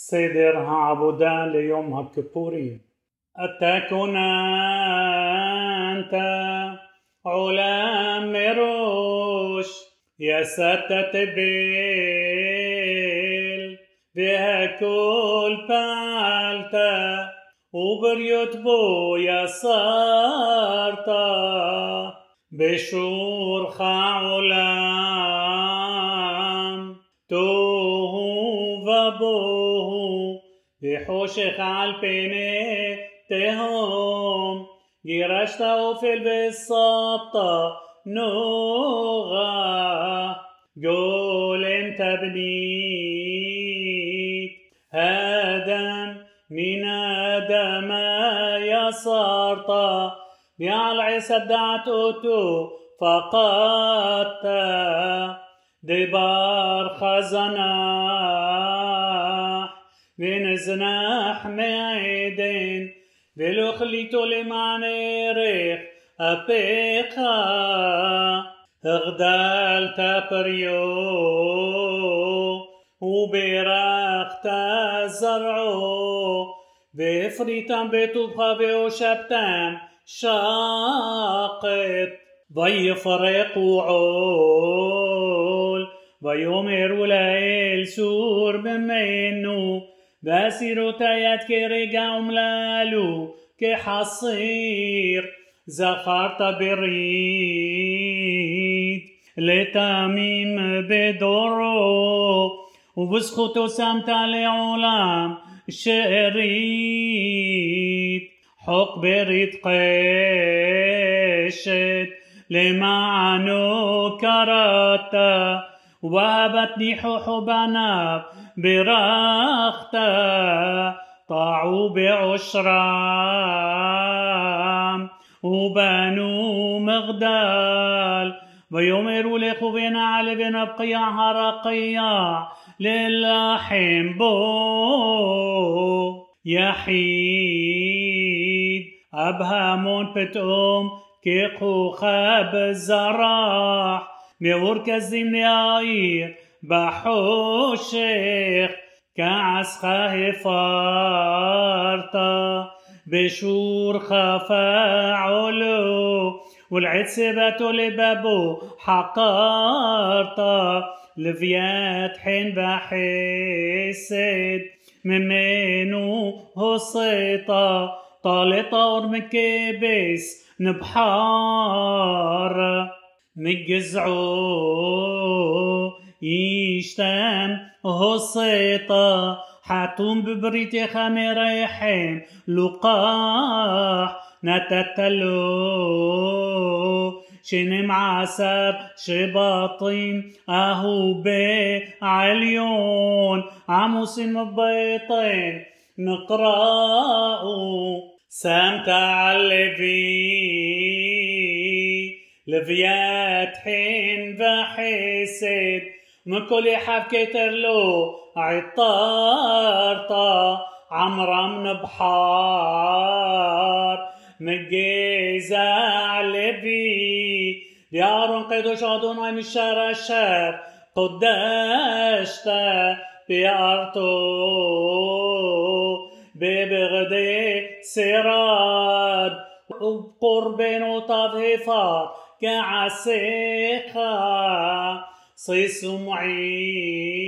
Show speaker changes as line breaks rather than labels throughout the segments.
سيدرها عبدان ليومها الكبورية أتكن أنت علام مروش يا ستة بيل بها كل بالتا. وبريوت بويا صارتا. بشور خا علام ובוהו, וחושך על פני תהום, גירשת אופל וסבת נוגה, גולם תבנית, האדם מן האדמה יסרת, ועל עשת דעת אותו فقدت دبار خزناح ונזנח מעדן ולא החליטו למען ערך אפיך הגדלת פריו וברכת זרעו והפריתם בטובך והושבתם شاقت ويفرقوا عول ويمر לאל סור ממנו باسيرو تايات كي ريقا وملالو كي حصير زخارتا بريد لتاميم بدورو وبسخوتو سامتا لعلام شريت حق بريد قيشت لمعنو كراتا وهبت نيحوح بناب برختا طاعوا بعشرام وبنوا مغدال ويمروا لخوفنا على بن بقيع هرقيع للحم بو يحيد. أبهامون بتقوم كيقوخا بزراح מאורכזים להעיר בחושך כעסך הפרת בשורך פעולו ולעצבתו לבבו חקרת לוויית חן וחסד ממנו הוסית طالت أور مكبس نبحار مجزعو يشتم هصيطة حتوم ببريتي خمريحين لقاح نتتلو. شنم عسر شباطين أهو بعليون. عموس مبيطين نقرأ سمت على لفيات حين وحسد مكل حبكتر له عطارطا عمرم بحار مجيزة لبي ديار قدوش أدوناي من الشر الشر قدشت بأرتو ببغدي سراد وبقربين وطفيفات كعسيخا صيص معيل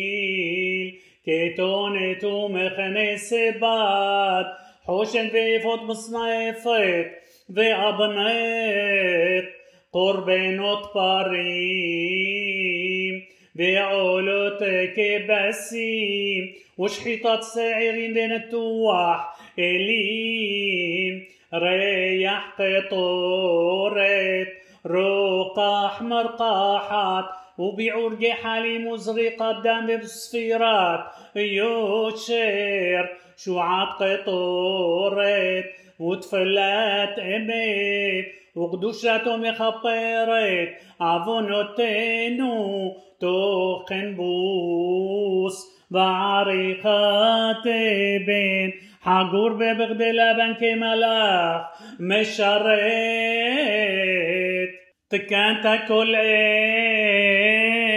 كيتونت ومخنس بات حوشن ويفوت مصنفت وأبنت قربانوت باريم بعولوت كبسيم وشحيطات سعيرين بين التواح إليم ريح قطورت رقاح مرقاحات وبعرج حالي مزرقة دم بصفيرات يوشير شعات قطورت وتفلات امت وقدوشته مخبرت عفونتنو تخن بوس بعريقات بين. حجور ببغد لبن كملاخ مشرت تكانت كل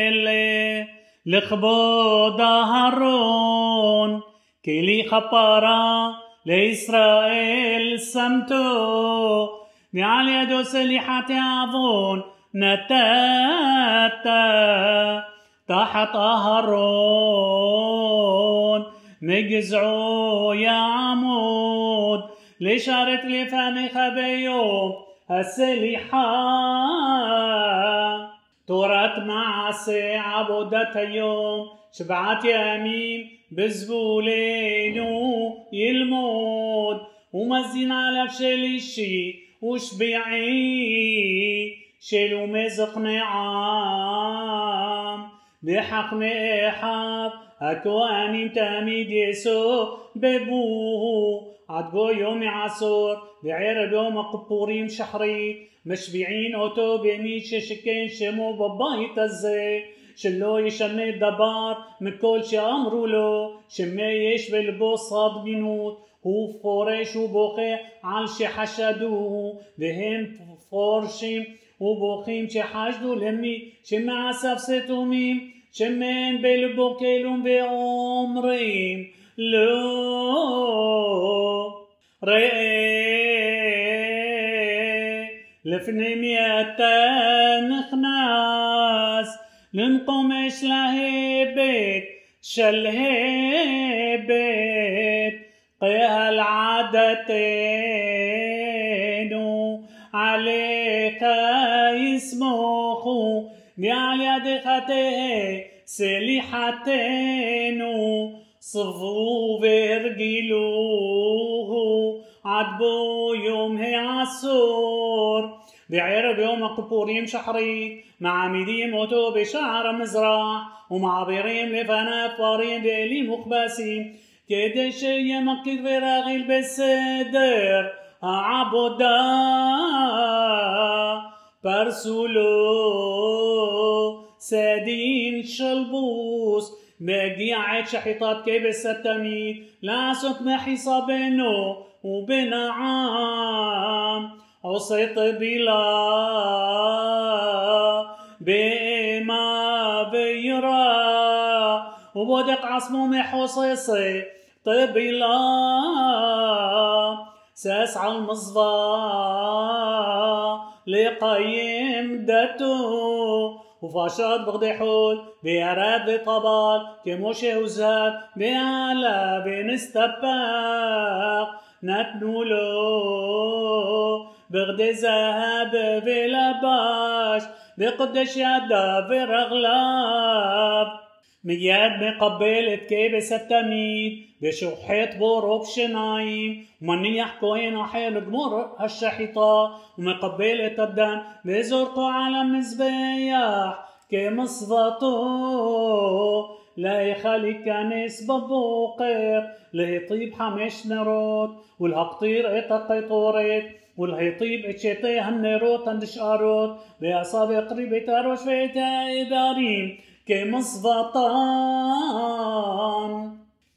إلي لخبود هارون كلي خبارا لإسرائيل سمتو ועל ידו סליחת העוון נתת תחת אהרון מגזעו יעמוד לשרת לפניך ביום أسلحة تورات معصي عبودة يوم شبعت يمين بزبولينو يلمود. ومزين على شلي الشي وشبيعي شلو مزق نعام بحق نحاب أكواني تاميد يسو ببوه. עד יום עשור בערב יום הכיפורים שחרית משביעין אותו במי ששכן שמו בבית הזה שלא ישנה דבר מכל שאמרו לו שמה יש בלבו סדגנות הוא פורש ובוכה על שחשדוהו והם פורשים ובוכים שחשדו למי? שמעשיו סתומים שמן בלבו כלום ואומרים لو ري لفني ميتان خناس لنقمش لهيبت شلهيبت قيها العادتين عليك يسمخوا يا يد خطيه سلحتين صفو ورجلوه عدبو يومه عسور بعرب يوم قبوريم شحري مع ميديم أوتو بشعر مزرع ومع بيريم لفنا فاريم بإليم وقباسيم كده شي مقيد براغيل بسدر عبودا برسولو سادين شلبوس باقي عيد شحيطات كيبس لا لاصق محي صابينو وبين عام عصيت بلا بما بيرا وبدق عصمومي حصيصي طبلا ساس على المصبا لقيم دتو وفاشات بغدي حول بيراد طبال كموشي وزاد بيعلى بنستباق نتنولو بغدي ذهب بلباش بقدش يدا مياد مقبل كابس التميد بشوحيت بوروب شنايم ومن يحكوا هنا حيل جمر هالشحيطة ومقبل الدم بزرقوا على مزبيح كمصفطو لا يخلي كنس ببوقر ليطيب حمش نروت والهقطير اتقيطورت والهيطيب اتشتي هنروت هنشقاروت بأصابع قريب تروش في تايداريم كي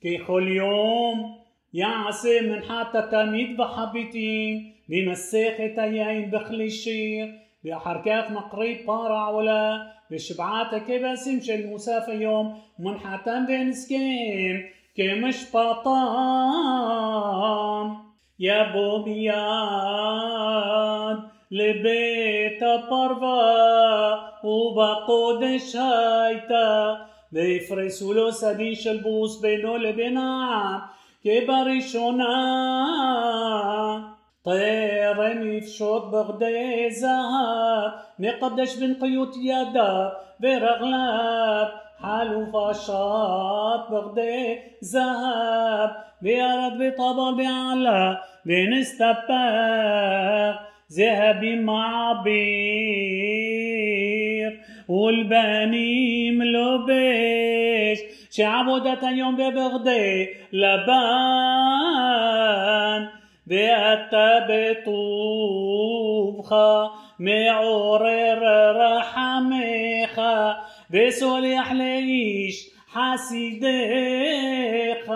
كي كل يوم يعسى من حتى تميد بحبيتين بمساخة أيام بخلي الشير بحركات مقريب بارع ولا بشبعات بس مش المسافة يوم. من حتى بين سكين كي بطان. يا بوبياد לבית הפרווה ובקודש הייתה ויפרסו לו סדין של בוס בינו לבין העם כבראשונה טרם יפשוט בגדי זהב מקדש בנקיות ידיו ורגליו חלופה שט בגדי זהב וירד וטבל בעלה ונסתפח ذهب مع بير والبنيم لبش شعبو ده تاني يوم ببغدي لبان. بطوبخ معورر رحميخ. بسولح ليش حسيديخ